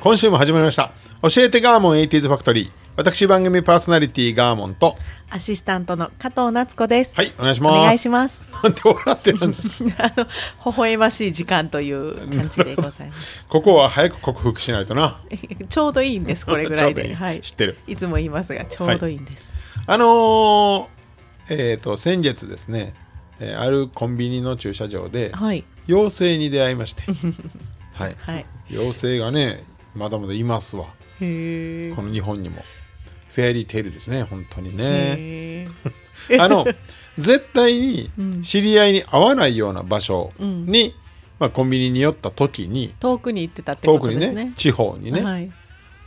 今週も始まりました教えてガーモン 80s ファクトリー私番組パーソナリティガーモンとアシスタントの加藤夏子です。はいお願いしますお願いします。なんで笑ってるんですか？あの微笑ましい時間という感じでございます。ここは早く克服しないとなちょうどいいんです。これぐらいで、はい。知ってるいつも言いますが、ちょうどいいんです。あのーえっ、と先月ですね、えーあるコンビニの駐車場ではい。妖精に出会いましてはいはい。妖精がねまだまだいますわ。この日本にも。フェアリーテールですね本当にね。あの絶対に知り合いに会わないような場所に、まあ、コンビニに寄った時に遠くに行ってたってこ遠くにね。とですね。地方にね、はい。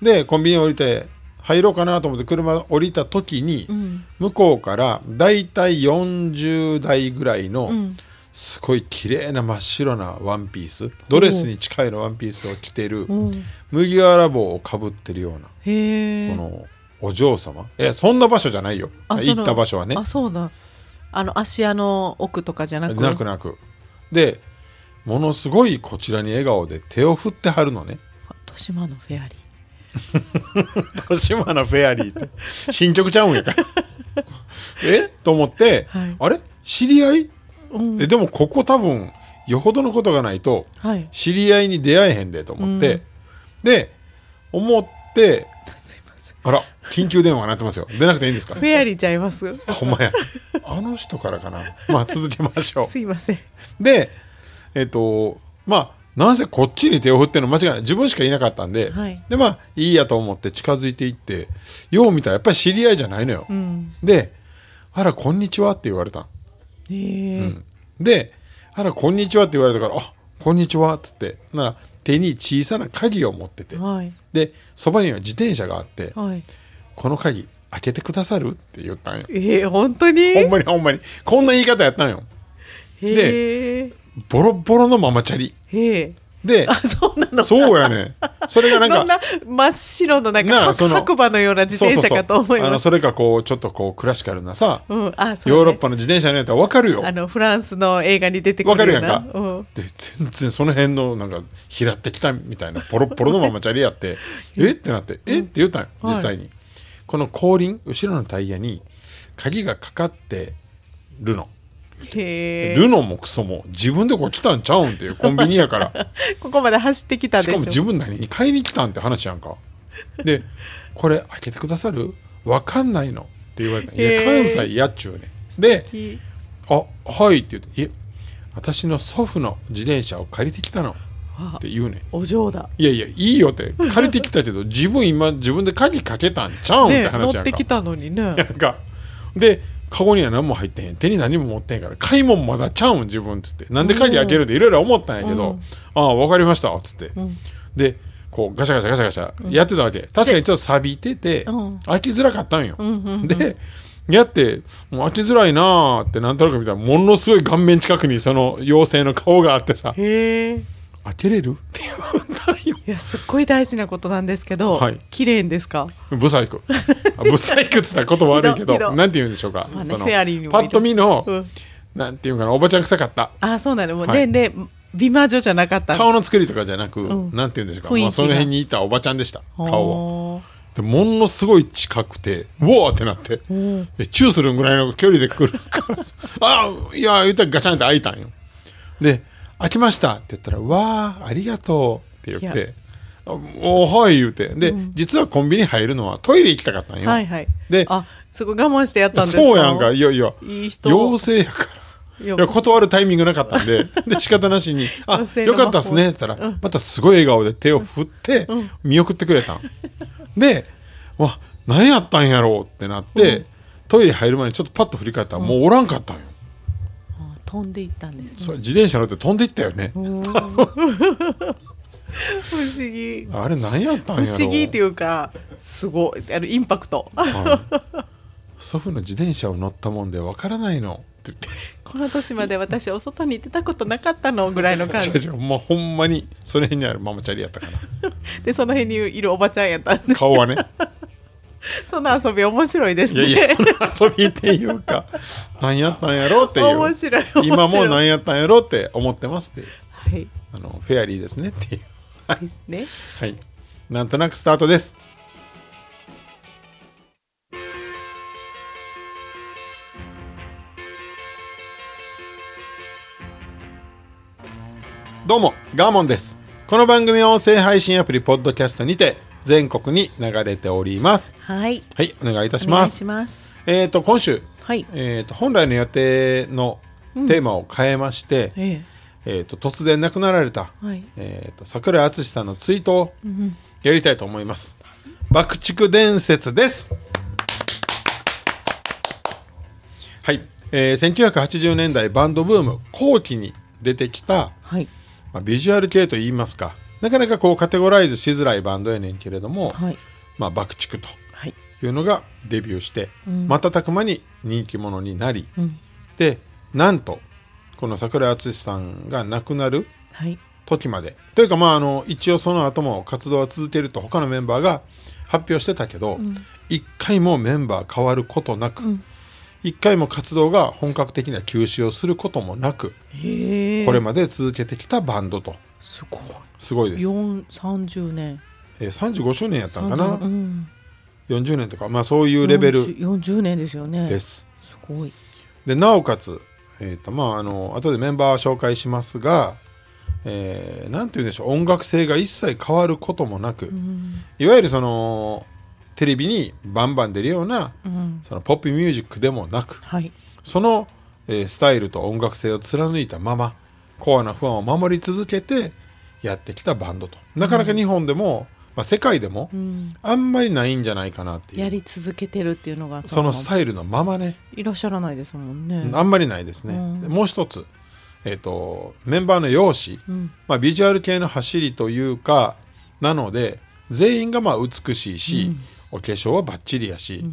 でコンビニ降りて入ろうかなと思って車降りた時に、ん。向こうからだいたい40代ぐらいの、んすごい綺麗な真っ白なワンピース。ドレスに近いのワンピースを着てる、うん。麦わら帽をかぶってるような。このお嬢様。えそんな場所じゃないよ。行った場所はね。あ、そうだ。あの足屋の奥とかじゃなく？なくなく。でものすごいこちらに笑顔で手を振ってはるのね。豊島のフェアリ 豊島のフェアリーって。新曲ちゃうんやから。え？と思って、はい。あれ？知り合い？えでもここ多分よほどのことがないとはい。知り合いに出会えへんでと思って、で思って。あら緊急電話が鳴ってますよ。出なくていいんですか？フェアリーちゃいます。あほんまや。あの人からかな。まあ続けましょう。すいません。でえっ、とまあなぜこっちに手を振ってるの間違いない。自分しかいなかったんで、はい。でまあいいやと思って近づいていってよう見たらやっぱり知り合いじゃないのよ、うん。で「あらこんにちは」って言われたのへえ。で「あらこんにちは」って言われたから「あこんにちは」っつってなら手に小さな鍵を持っててはい。でそばには自転車があってはい。「この鍵開けてくださる?」って言ったんよえー、本当に？ほんまにほんまにこんな言い方やったんよへえ。ボロボロのママチャリ。であ、そうなのそうやねそれがなんかそんな真っ白のなんかその白馬のような自転車かと思います。のそれかこうちょっとこうクラシカルなさ、うん、あ、そう、ね、ヨーロッパの自転車のやつは分かるよ。あのフランスの映画に出てくるような。わかるやんか。うん、で全然その辺のなんか拾ってきたみたいなポロポロのままチャリやって えってなってえ？って言ったん実際に、この後輪後ろのタイヤに鍵がかかってるのルノもクソも自分でこう来たんちゃうんっていう コンビニやから。ここまで走ってきたでしょ。しかも自分何に買いに来たんって話やんか。でこれ開けてくださる？わかんないの。って言われた。いや関西やっちゅうねん。でいあはいって言って「いえ私の祖父の自転車を借りてきたの」って言うねん。お嬢だ。いやいやいいよって。借りてきたけど自分今自分で鍵かけたんちゃうんって話やんか。ってきたのにね。なんか。でカゴには何も入ってへん。手に何も持ってへんから買い物まだちゃうん自分っつって。なんで鍵開けるっていろいろ思ったんやけど、ああ分かりましたっつって、でこうガシャガシャガシャガシャやってたわけ、確かにちょっと錆びてて、うん。開きづらかったんよ、でやってもう開きづらいなーってなんとなく見たらものすごい顔面近くにその妖精の顔があってさ。へえい開けれる？って言われたんよやすっごい大事なことなんですけど、はい。綺麗ですか？ブサイクあブサイクっつったら言葉悪いけど なんて言うんでしょうか、まあねそのフェアリーにもいる。パッと見の、うん。なんていうかなおばちゃん臭かった。あそうなのもうはい。年齢、美魔女じゃなかった顔の作りとかじゃなく、うん。なんて言うんでしょうか、まあ、その辺にいたおばちゃんでした顔は。はでものすごい近くてうわーってなってでチューするぐらいの距離で来るからさあいや言ったらガチャンって開いたんよ。で「開きました」って言ったら「わあありがとう」って言って「あおはい」言うて。で、実はコンビニ入るのはトイレ行きたかったんよ、はいはい。であすごい我慢してやったんですか？そうやんか。いやいやいい人。妖精やから。いや断るタイミングなかったんで。で仕方なしに「あよかったっすね」って言ったら、またすごい笑顔で手を振って見送ってくれたん。でわ何やったんやろうってなって、トイレ入る前にちょっとパッと振り返ったらもうおらんかったんよ、あ飛んでいったんですね。それ自転車乗って飛んでいったよね、うん 不思議。あれ何やったん不やろ。う思議っていうかすごい。あのインパクト。はい。祖父の自転車を乗ったもんでわからないの。って言って。この年まで私お外に出たことなかったのぐらいの感じ。まあ、ほんまにその辺にあるママチャリやったかな。でその辺にいるおばちゃんやったんで。顔はね その遊び面白いですね。いやいやその遊びっていうか 何やったんやろうっていう。面白い面白い。今もう何やったんやろうって思ってますっていう。はい。あのフェアリーですねっていう。ですね。はい。なんとなくスタートです。どうもガーモンです。この番組は音声配信アプリポッドキャストにて全国に流れております。はい。はいお願いいたしお願いますします。えっ、と今週。はい。えー、と本来の予定のテーマを変えまして、ええ。ー、と突然亡くなられた、えはい。えー、と桜井敦さんのツイートをやりたいと思います。爆竹伝説です。はい、えー、1980年代バンドブーム後期に出てきた、はい。まあ、ビジュアル系といいますかなかなかこうカテゴライズしづらいバンドやねんけれども、はい。まあ、爆竹とはい。いうのがデビューして、瞬く間に人気者になり、ん。でなんとこの桜井敦さんが亡くなるはい。時まで。というかまああの一応その後も活動は続けると他のメンバーが発表してたけど、一回もメンバー変わることなく、一回も活動が本格的な休止をすることもなく、これまで続けてきたバンドとすごい。すごいです、四三十年。えー35周年やったんかな、30うん。40年とか。まあそういうレベル。四十年ですよね。です。すごい。でなおかつ、えーとまあ、あの後でメンバー紹介しますが、えーなんて言うんでしょう。音楽性が一切変わることもなく、いわゆるそのテレビにバンバン出るような、うん。そのポップミュージックでもなくはい。その、えースタイルと音楽性を貫いたままコアなファンを守り続けてやってきたバンドと。なかなか日本でも、まあ、世界でもうん。あんまりないんじゃないかなっていう。やり続けてるっていうのがそのスタイルのままね。いらっしゃらないですもんね。あんまりないですね。うん。でもう一つ、えっ、と、メンバーの容姿、うん。まあ、ビジュアル系の走りというか、なので、全員がまあ美しいし、お化粧はバッチリやし、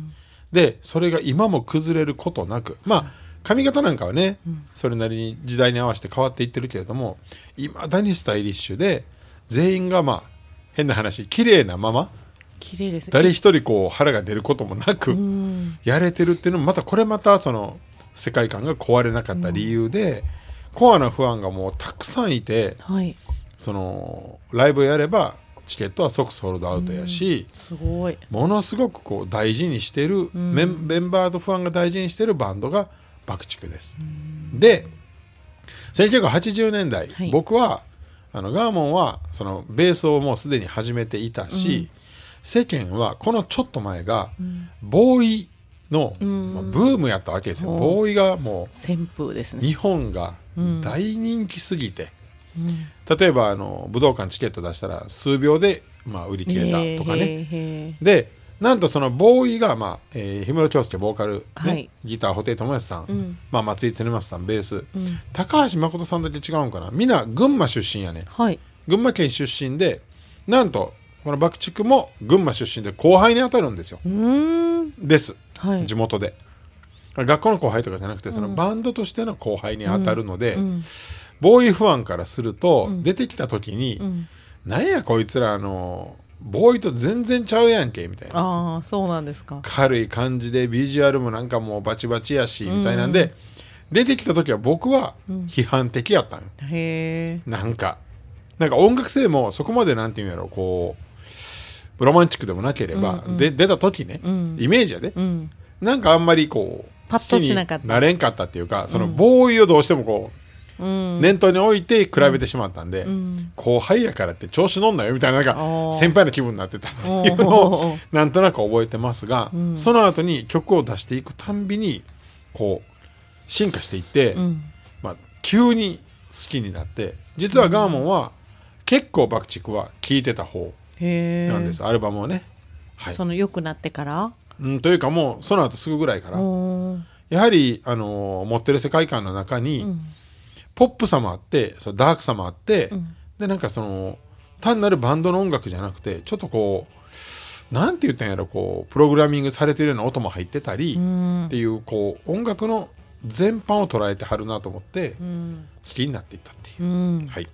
で、それが今も崩れることなく、まあ、髪型なんかはね、それなりに時代に合わせて変わっていってるけれども、いまだにスタイリッシュで、全員がまあ、変な話、綺麗なまま、綺麗ですね。誰一人こう腹が出ることもなく、うん。やれてるっていうのもまたこれまたその世界観が壊れなかった理由で、コアなファンがもうたくさんいてはい。そのライブやればチケットは即ソールドアウトやし、すごい。ものすごくこう大事にしてる、メンメンバーとファンが大事にしてるバンドが爆竹です。で1980年代、はい僕はあのガーモンはそのベースをもうすでに始めていたし、世間はこのちょっと前が、ボーイの、まあブームやったわけですよ。おボーイがも旋風ですね。う日本が大人気すぎて、例えばあの武道館チケット出したら数秒で、まあ、売り切れたとかね。でなんとそのボーイが、まあえー、氷室京介ボーカル、ねはい。ギター布袋寅泰さん、ん。まあ、松井恒松さんベース、高橋誠さんだけ違うんかな？みんな群馬出身やね。はい。群馬県出身でなんとこの爆竹も群馬出身で後輩に当たるんですよ。うーん。です、はい。地元で。学校の後輩とかじゃなくてそのバンドとしての後輩に当たるので、ん。ボーイファンからすると、出てきた時に、なんやこいつらあのボーイと全然ちゃうやんけみたいな。ああそうなんですか。軽い感じでビジュアルもなんかもうバチバチやしみたいなんで、出てきた時は僕は批判的やったんよ、へえなんか。なんか音楽性もそこまでなんていうんやろこうロマンチックでもなければ、で出た時ね、イメージやで、うん。なんかあんまりこうパッとしなかった。なれんかったっていうかそのボーイをどうしてもこう、うん念頭に置いて比べてしまったんで、後輩やからって調子乗んなよみたいななんか先輩の気分になってたっていうのをなんとなく覚えてますが、その後に曲を出していくたんびにこう進化していって、ん。まあ、急に好きになって実はガーモンは結構爆竹は聴いてた方なんです、アルバムをね。はい。その良くなってから？うん、というかもうその後すぐぐらいから。やはり、あのー持ってる世界観の中に、んポップさもあってそのダークさもあって、ん。でなんかその単なるバンドの音楽じゃなくてちょっとこうなんて言ったんやろこうプログラミングされてるような音も入ってたり、うん。っていうこう音楽の全般を捉えてはるなと思って好うん。きになっていったっていう。う、ん。はい。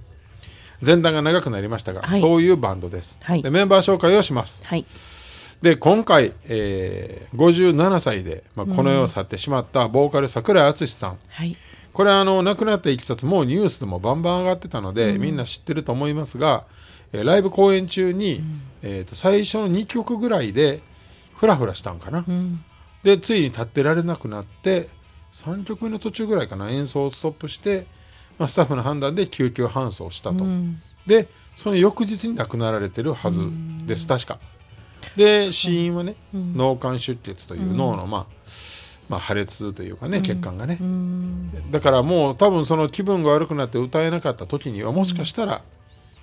前段が長くなりましたが、はい。そういうバンドです、はい。でメンバー紹介をします。はい。で今回、えー57歳で、まあ、この世を去ってしまったボーカル桜井敦さん、はいこれあの亡くなったいきさつもうニュースでもバンバン上がってたので、みんな知ってると思いますが、えーライブ公演中に、えーと最初の2曲ぐらいでフラフラしたんかな、うん。でついに立ってられなくなって3曲目の途中ぐらいかな演奏をストップして、まあ、スタッフの判断で救急搬送したと、うん。でその翌日に亡くなられてるはずです、確か。で死因はね、脳幹出血という脳の、まあまあ、破裂というかね血管がね、うん。だからもう多分その気分が悪くなって歌えなかった時にはもしかしたら、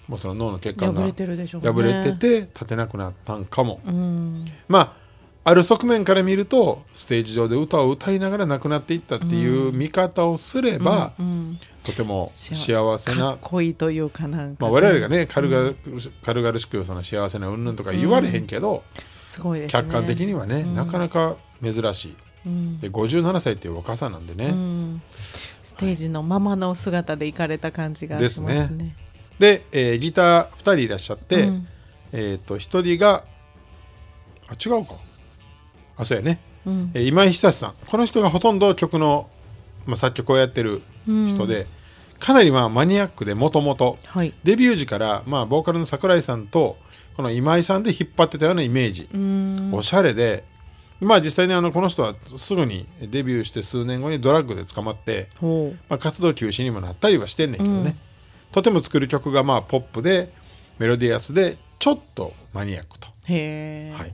もうその脳の血管が破れてるでしょうね。破れてて立てなくなったんかも、うん。まあある側面から見るとステージ上で歌を歌いながら亡くなっていったっていう見方をすれば、うん。とても幸幸せなかっこいいというかなんかまあ、我々がね軽々,、軽々しくその幸せな云々とか言われへんけど、すごいですね。客観的にはね、なかなか珍しいうん。で57歳っていう若さなんでね、うん。ステージのままの姿で行かれた感じがしますね。ですで、えーギター2人いらっしゃって、うん。えっ、と1人があ違うか。あそうやね、うん。えー今井久志さん。この人がほとんど曲の、まあ、作曲をやってる人で、かなりまあマニアックでもともと。はい。デビュー時から、まあ、ボーカルの桜井さんとこの今井さんで引っ張ってたようなイメージ、うん。おしゃれでまあ実際にあのこの人はすぐにデビューして数年後にドラッグで捕まって、ほまあ、活動休止にもなったりはしてんねんけどね、とても作る曲がまあポップでメロディアスでちょっとマニアックと。はい、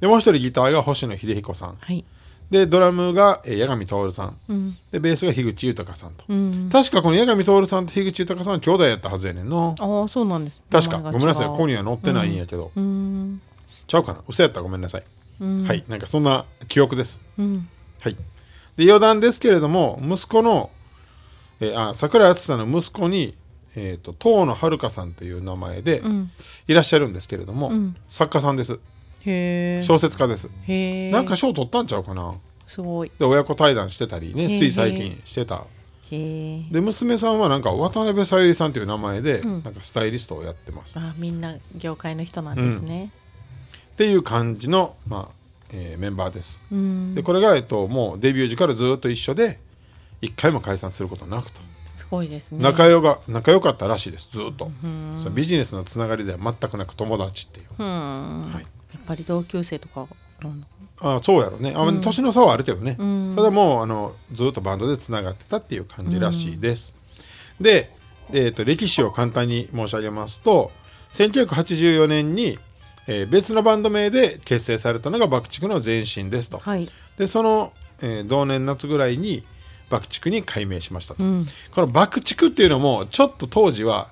でもう一人ギターが星野秀彦さん。はい。でドラムがえー八神徹さん。うん。でベースが樋口豊さん。と、うん。確かこの八神徹さんと樋口豊さんは兄弟やったはずやねんなああ、そうなんです。確か。ごめんなさい。ここには載ってないんやけど、うん。ちゃうかな。嘘やったらごめんなさい、うん。はいなんかそんな記憶ですうん。はいで余談ですけれども息子の、えーあ桜井敦さんの息子に、えー、と遠野遥さんという名前でうん。いらっしゃるんですけれども、ん作家さんです。小説家です。なんか賞取ったんちゃうかな？すごい。で親子対談してたりねつい最近してた。で娘さんはなんか渡辺さゆりさんという名前で、なんかスタイリストをやってますあみんな業界の人なんですね。っていう感じの、まあえーメンバーです、うん。でこれが、えっと、もうデビュー時からずっと一緒で一回も解散することなくと、すごいですね。仲良が仲良かったらしいですずっと、そのビジネスのつながりでは全くなく友達っていう、うん。はい。やっぱり同級生とかあそうやろね。あ、年の差はあるけどね、ん。ただもうあのずっとバンドでつながってたっていう感じらしいです、で、えー、と歴史を簡単に申し上げますと1984年に、えー別のバンド名で結成されたのが爆竹の前身ですと、はい。でその、えー同年夏ぐらいに爆竹に改名しましたと、うん。この爆竹っていうのもちょっと当時は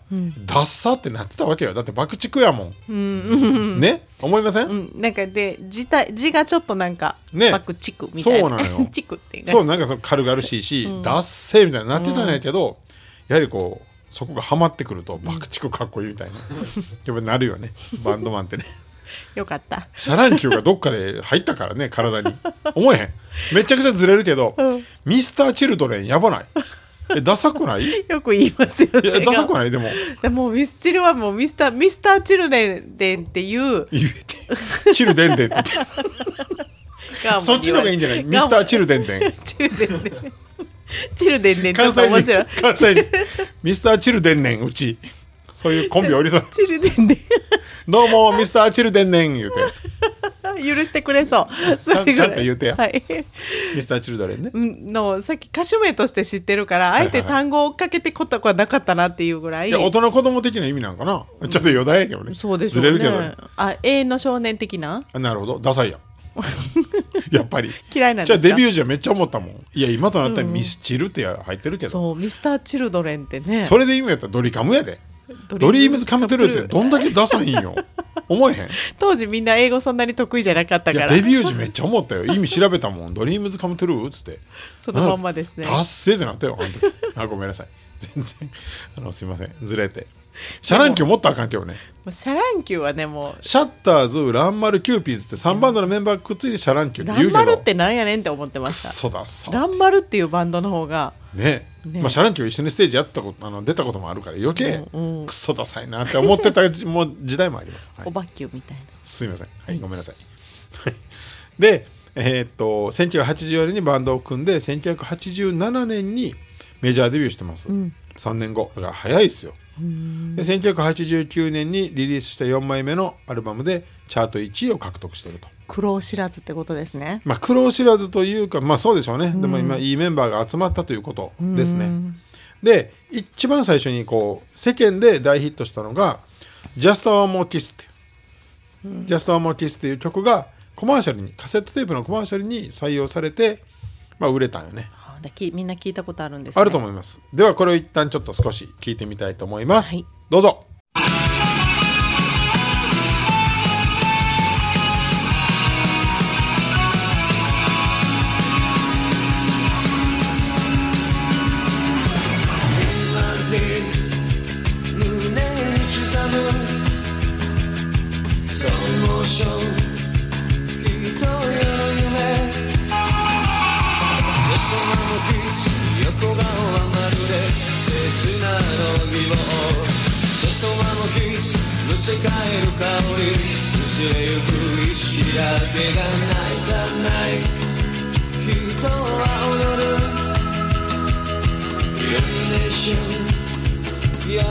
ダッサってなってたわけよ。だって爆竹やもん、うん。ね？思いません、うん、なんかで字体字がちょっとなんか、ね。バクチクみたいな。そうなのよ。チクっていうそうなんかその軽々しいし、ダッセーみたいになってたんやけど、やはりこうそこがハマってくると爆竹かっこいいみたいな。やっぱなるよね。バンドマンってね よかった。シャランキューがどっかで入ったからね体に。思えへん。めちゃくちゃずれるけど、ミスター・チルドレンやばない。えダサくない？い よく言いますよね。やダサくない？でも。でもミスチルはもうミスターミスターチルデンデンっていう言えて。チルデンデンってそっちの方がいいんじゃない？ミスター・チルデンデン。チルデンデン。チルデンデンちょ関っと面西白い。人関西人。ミスター・チルデンネンうちそういうコンビおりそう。チルデンデどうもミスター・チルデンネ ン言うて。ン 許してくれそう。ちゃんと言うてやはい。ミスター・チルドレンね。うんのさっき歌手名として知ってるからあえて単語を追っかけてことはなかったなっていうぐらい。いや大人子供的な意味なんかな。ちょっと余談やけどね。そうでしょうね。ずれるけどね。あ永遠の少年的な？あなるほど。ダサいやん。やっぱり。嫌いなんですか？じゃあデビュー時はめっちゃ思ったもん。いや今となったらミスチルって入ってるけど、そうミスターチルドレンってね。それで言うんやったらドリカムやでドリームズカムトゥルーってどんだけダサいんよ。思えへん。当時みんな英語そんなに得意じゃなかったいから。やデビュー時めっちゃ思ったよ。意味調べたもん「ドリームズカムトゥルー」っつって。そのまんまですね。達成ってなったよあの時。あごめんなさい。全然あのすいません。ずれて。シャ乱Qもっとあかんけどね。もうシャ乱Qはねもうシャッターズランマルキューピーズって3バンドのメンバーくっついてシャランキューってラン言うけど。マルってなんやねんって思ってまクした。ソださランマルっていうバンドの方がねね。まあ、シャランキュー一緒にステージやったことあの出たこともあるから余計うんうん。クソダサいなって思ってたもう時代もあります、はい。オバQ みたいな。すみません、はい、ごめんなさい。はい。で、えーっと1984年にバンドを組んで1987年にメジャーデビューしてます、3年後。だから早いですよ。で1989年にリリースした4枚目のアルバムでチャート1位を獲得していると苦労知らずってことですね。まあ苦労知らずというかまあそうでしょうね、でも今いいメンバーが集まったということですね、で一番最初にこう世間で大ヒットしたのが「Just One More Kiss」っていう「Just One More Kiss」っていう曲がコマーシャルにカセットテープのコマーシャルに採用されて、まあ、売れたんよね。みんな聞いたことあるんですね。あると思います。ではこれを一旦ちょっと少し聞いてみたいと思います、はい。どうぞモーション人よ夢レストランのピース横顔はまるで切なの希望レストランのキスむせ返る香り薄れゆく意識だけが泣いたない人は踊るイルミネーションやが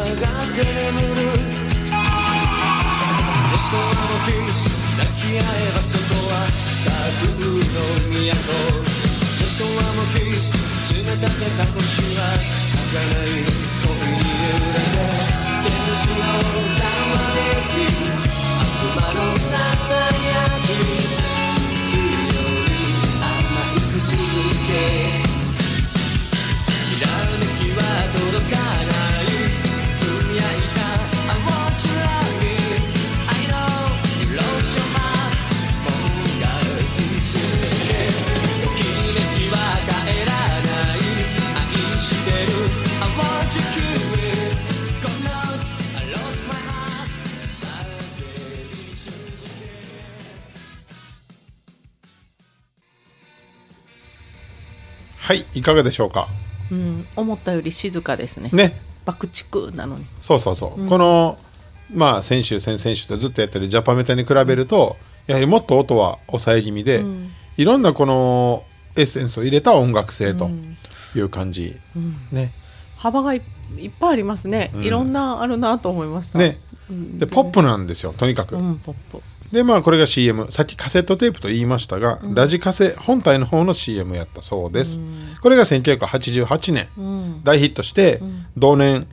て眠るレストランのピース抱き合えばそこはタブーの都。レストランのキス冷たてた腰は儚い恋に揺れて。天使のざまめき悪魔のささやき。はいいかがでしょうか？うん思ったより静かですね。ね。爆竹なのに。そうそうそう、このまあ先週先々週とずっとやってるジャパメタに比べるとやはりもっと音は抑え気味で、いろんなこのエッセンスを入れた音楽性という感じ、ね。幅がいいっぱいありますね、いろんなあるなと思いました。ね。うん。でポップなんですよとにかく、うんポップでまあこれが CM さっきカセットテープと言いましたが、ラジカセ本体の方の CM やったそうです、これが1988年、大ヒットして、同年、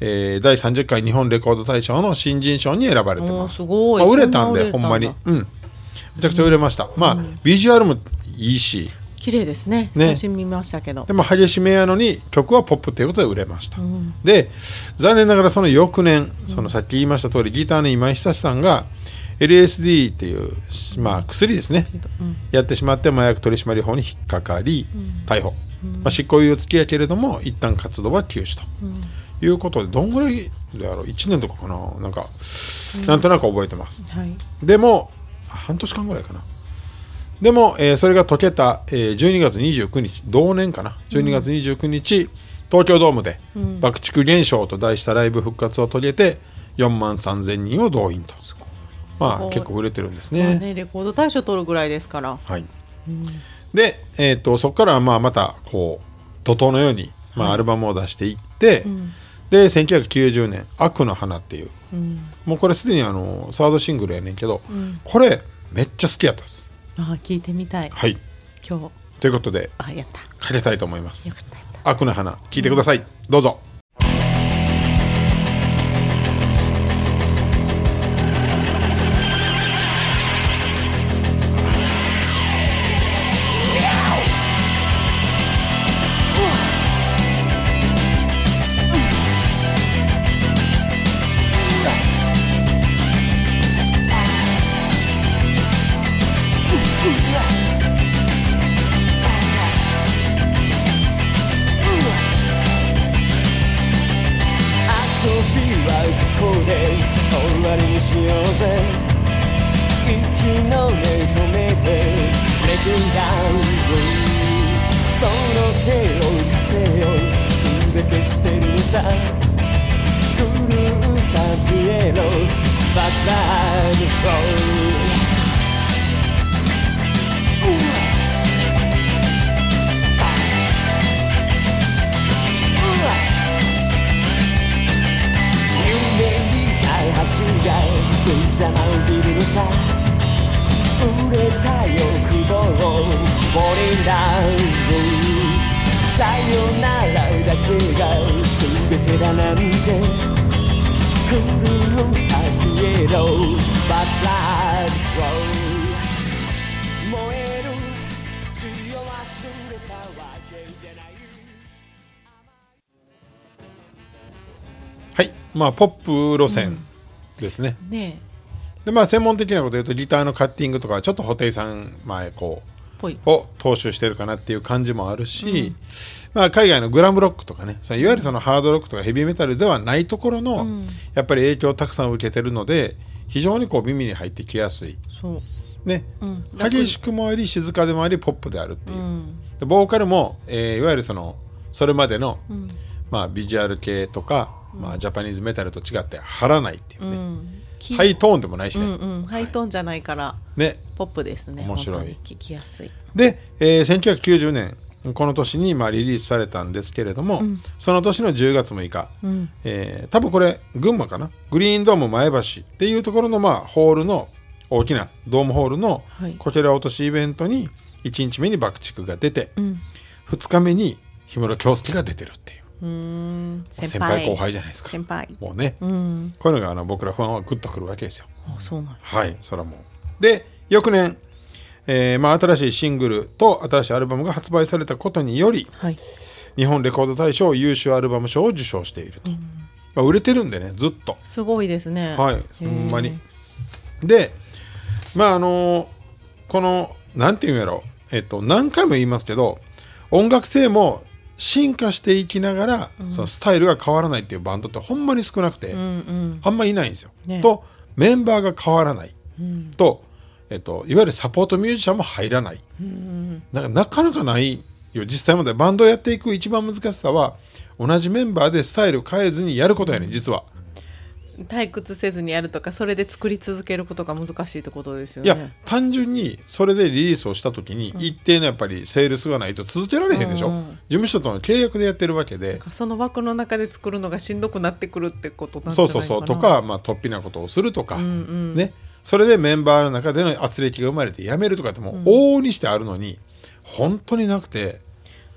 えー第30回日本レコード大賞の新人賞に選ばれてます。すごい。まあ売れたんでほんまに。うん。めちゃくちゃ売れました、まあビジュアルもいいし。綺麗ですね。ね。写真見ましたけど。でも激しめやのに曲はポップということで売れました、で残念ながらその翌年そのさっき言いました通りギターの今井久志さんが LSD っていう、まあ、薬ですね、やってしまって麻薬取締法に引っかかり、逮捕、まあ、執行猶予付きやけれども一旦活動は休止と、いうことでどんぐらいだろう？1年とかかな？なんか、なんとなく覚えてます。はい。でもあ半年間ぐらいかな。でも、えーそれが解けた、えー12月29日同年かな？12月29日、東京ドームで「爆竹現象」と題したライブ復活を遂げて4万3000人を動員と。ますごい。あ結構売れてるんですまあね。ねレコード大賞取るぐらいですから。はい。で、えー、とそこからはまあまたこう怒涛のように、まあ、アルバムを出していって、で1990年「悪の花」っていう、もうこれすでにあのサードシングルやねんけど、これめっちゃ好きやったです。あ聞いてみたい。はい。今日。ということであやった。かけたいと思います。よかったやった。悪の花聞いてください、どうぞ「さ売れた欲望を Falling down さよならだけが全てだなんて狂ったピエロバッライ燃える血を忘れたわけじゃないはい。まあポップ路線ですね、ねでまあ専門的なこと言うとギターのカッティングとかちょっと布袋さん前こうを踏襲してるかなっていう感じもあるし、まあ、海外のグラムロックとかねいわゆるそのハードロックとかヘビーメタルではないところの、やっぱり影響をたくさん受けてるので非常にこう耳に入ってきやすい、そう。ね。ん。激しくもあり静かでもありポップであるっていう、うん。でボーカルも、えーいわゆるそのそれまでの、まあ、ビジュアル系とか、まあ、ジャパニーズメタルと違って張らないっていうね、うん。きハイトーンでもないしね、うんうん。ハイトーンじゃないからね。ポップですね。面白い。聞きやすい。で、えー1990年この年にまあリリースされたんですけれども、その年の10月6日、えー多分これ群馬かな？グリーンドーム前橋っていうところのまあホールの大きなドームホールのはい。こけら落としイベントに1日目に爆竹が出て、2日目に氷室京介が出てるっていううーん。先先輩後輩じゃないですか。先輩。もうね、うん。こういうのがあの僕らファンはグッとくるわけですよ。あそうなんや。はいそれはもう。で翌年、えーまあ、新しいシングルと新しいアルバムが発売されたことによりはい。日本レコード大賞優秀アルバム賞を受賞していると、まあ、売れてるんでねずっと。すごいですね。はいほんまに。でまああのこのなんていうんやろえっと何回も言いますけど音楽性も進化していきながら、そのスタイルが変わらないっていうバンドってほんまに少なくて、うんうんあんまいないんですよ。ね。とメンバーが変わらない、と、えっと、いわゆるサポートミュージシャンも入らない、なんかなかなかないよ。実際までバンドをやっていく一番難しさは同じメンバーでスタイル変えずにやることやね実は。退屈せずにやるとかそれで作り続けることが難しいってことですよいやね単純にそれでリリースをした時に一定のやっぱりセールスがないと続けられへんでしょ、うん。事務所との契約でやってるわけで。その枠の中で作るのがしんどくなってくるってことなんじゃそうないかな。そうそうとか、まあ、突飛なことをするとか、んうん。ね。それでメンバーの中での圧力が生まれて辞めるとかってもう往々にしてあるのに本当になくて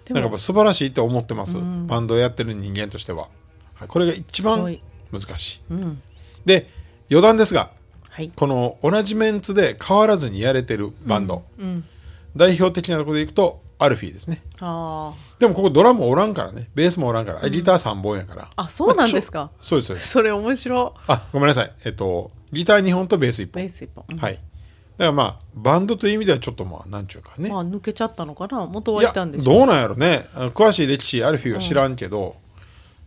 なんかやっぱ素晴らしいと思ってます、バンドをやってる人間としては、はい、これが一す番難しい。うん。で余談ですがはい。この同じメンツで変わらずにやれてるバンド、うん。代表的なところでいくとアルフィーですね。あでもここドラムおらんからね。ベースもおらんから、ギター3本やから。あそうなんですか。まあそうですそれ面白あごめんなさい。えっとギター2本とベース1本。ベース一本、うん。はい。だからまあバンドという意味ではちょっとまあなんちゅうかね、まあ抜けちゃったのかな。元はいたんでしょど。うなんやろね。詳しい歴史アルフィーは知らんけど、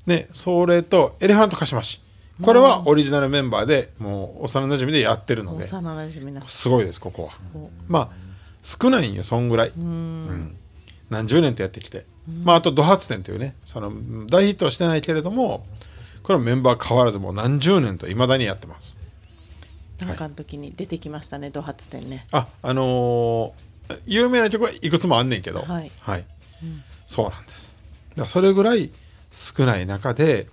ねそれとエレファントカシマシ。これはオリジナルメンバーでもう幼馴染でやってるので。幼馴染なすごいですここは。まあ少ないんよそんぐらい、うん。何十年とやってきて、まああとド発展というねその大ヒットはしてないけれどもこれはメンバー変わらずもう何十年といまだにやってます。なんかの時に出てきましたねド発展ね。ああのー有名な曲はいくつもあんねんけど。はい。そうなんです。だそれぐらい少ない中で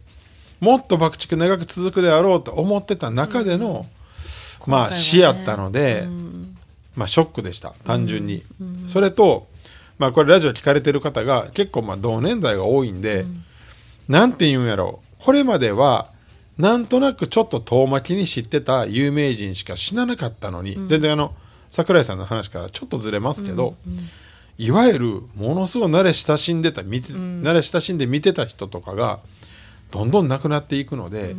もっと爆竹長く続くであろうと思ってた中での、まあ今回はね。死やったので、まあショックでした。単純に、それとまあこれラジオ聞かれてる方が結構まあ同年代が多いんで、なんて言うんやろう。これまではなんとなくちょっと遠巻きに知ってた有名人しか死ななかったのに、全然あの桜井さんの話からちょっとずれますけど、いわゆるものすごい慣れ親しんでた見て、慣れ親しんで見てた人とかがどんどん亡くなっていくので、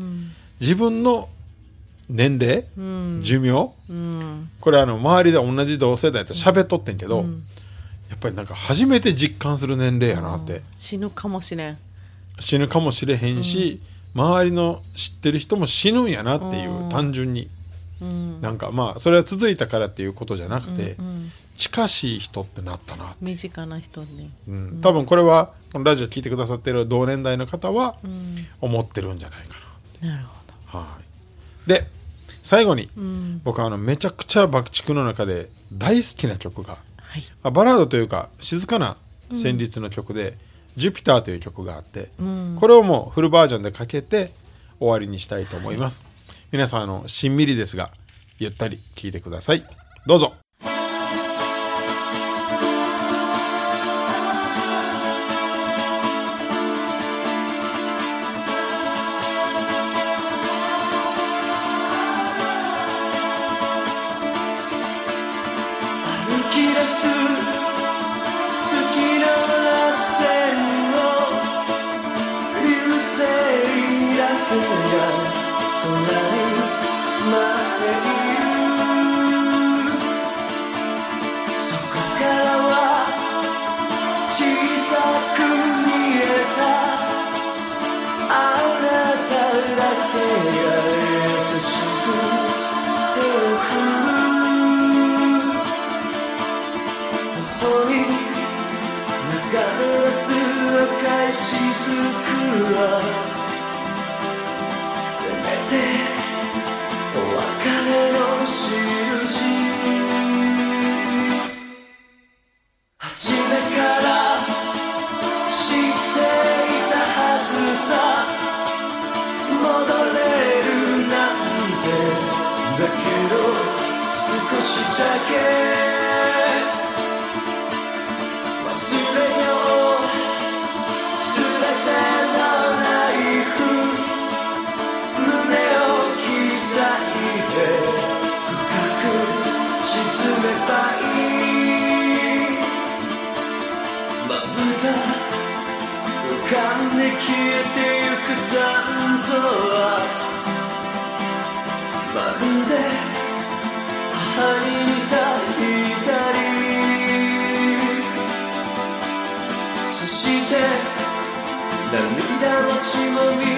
自分の年齢、寿命、うん。これあの周りで同じ同世代と喋っとってんけど、やっぱりなんか初めて実感する年齢やなって、死ぬかもしれん。死ぬかもしれへんし、周りの知ってる人も死ぬんやなっていう単純に、なんかまあそれは続いたからっていうことじゃなくて、近しい人ってなったな身近な人ね。うん、多分これはこのラジオ聞いてくださってる同年代の方は思ってるんじゃないかなるほな。はい、で最後に、僕はあのめちゃくちゃ爆竹の中で大好きな曲が、はい。まあバラードというか静かな旋律の曲で「ジュピター」という曲があって、これをもうフルバージョンでかけて終わりにしたいと思います。皆さんあのしんみりですがゆったり聴いてください。どうぞ。涙の血もみ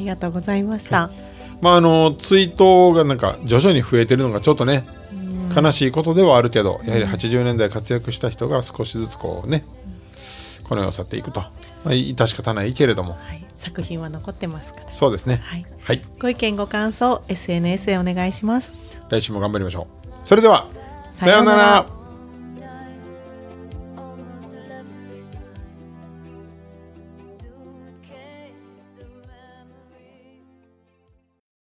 りがとうございました。まああの追悼がなんか徐々に増えてるのがちょっとね悲しいことではあるけどやはり80年代活躍した人が少しずつこうねこの世を去っていくと、まあ、致し方ないけれども。はい、作品は残ってますから。そうですね。はい。はい。ご意見ご感想 SNS へお願いします。来週も頑張りましょう。それではさようなら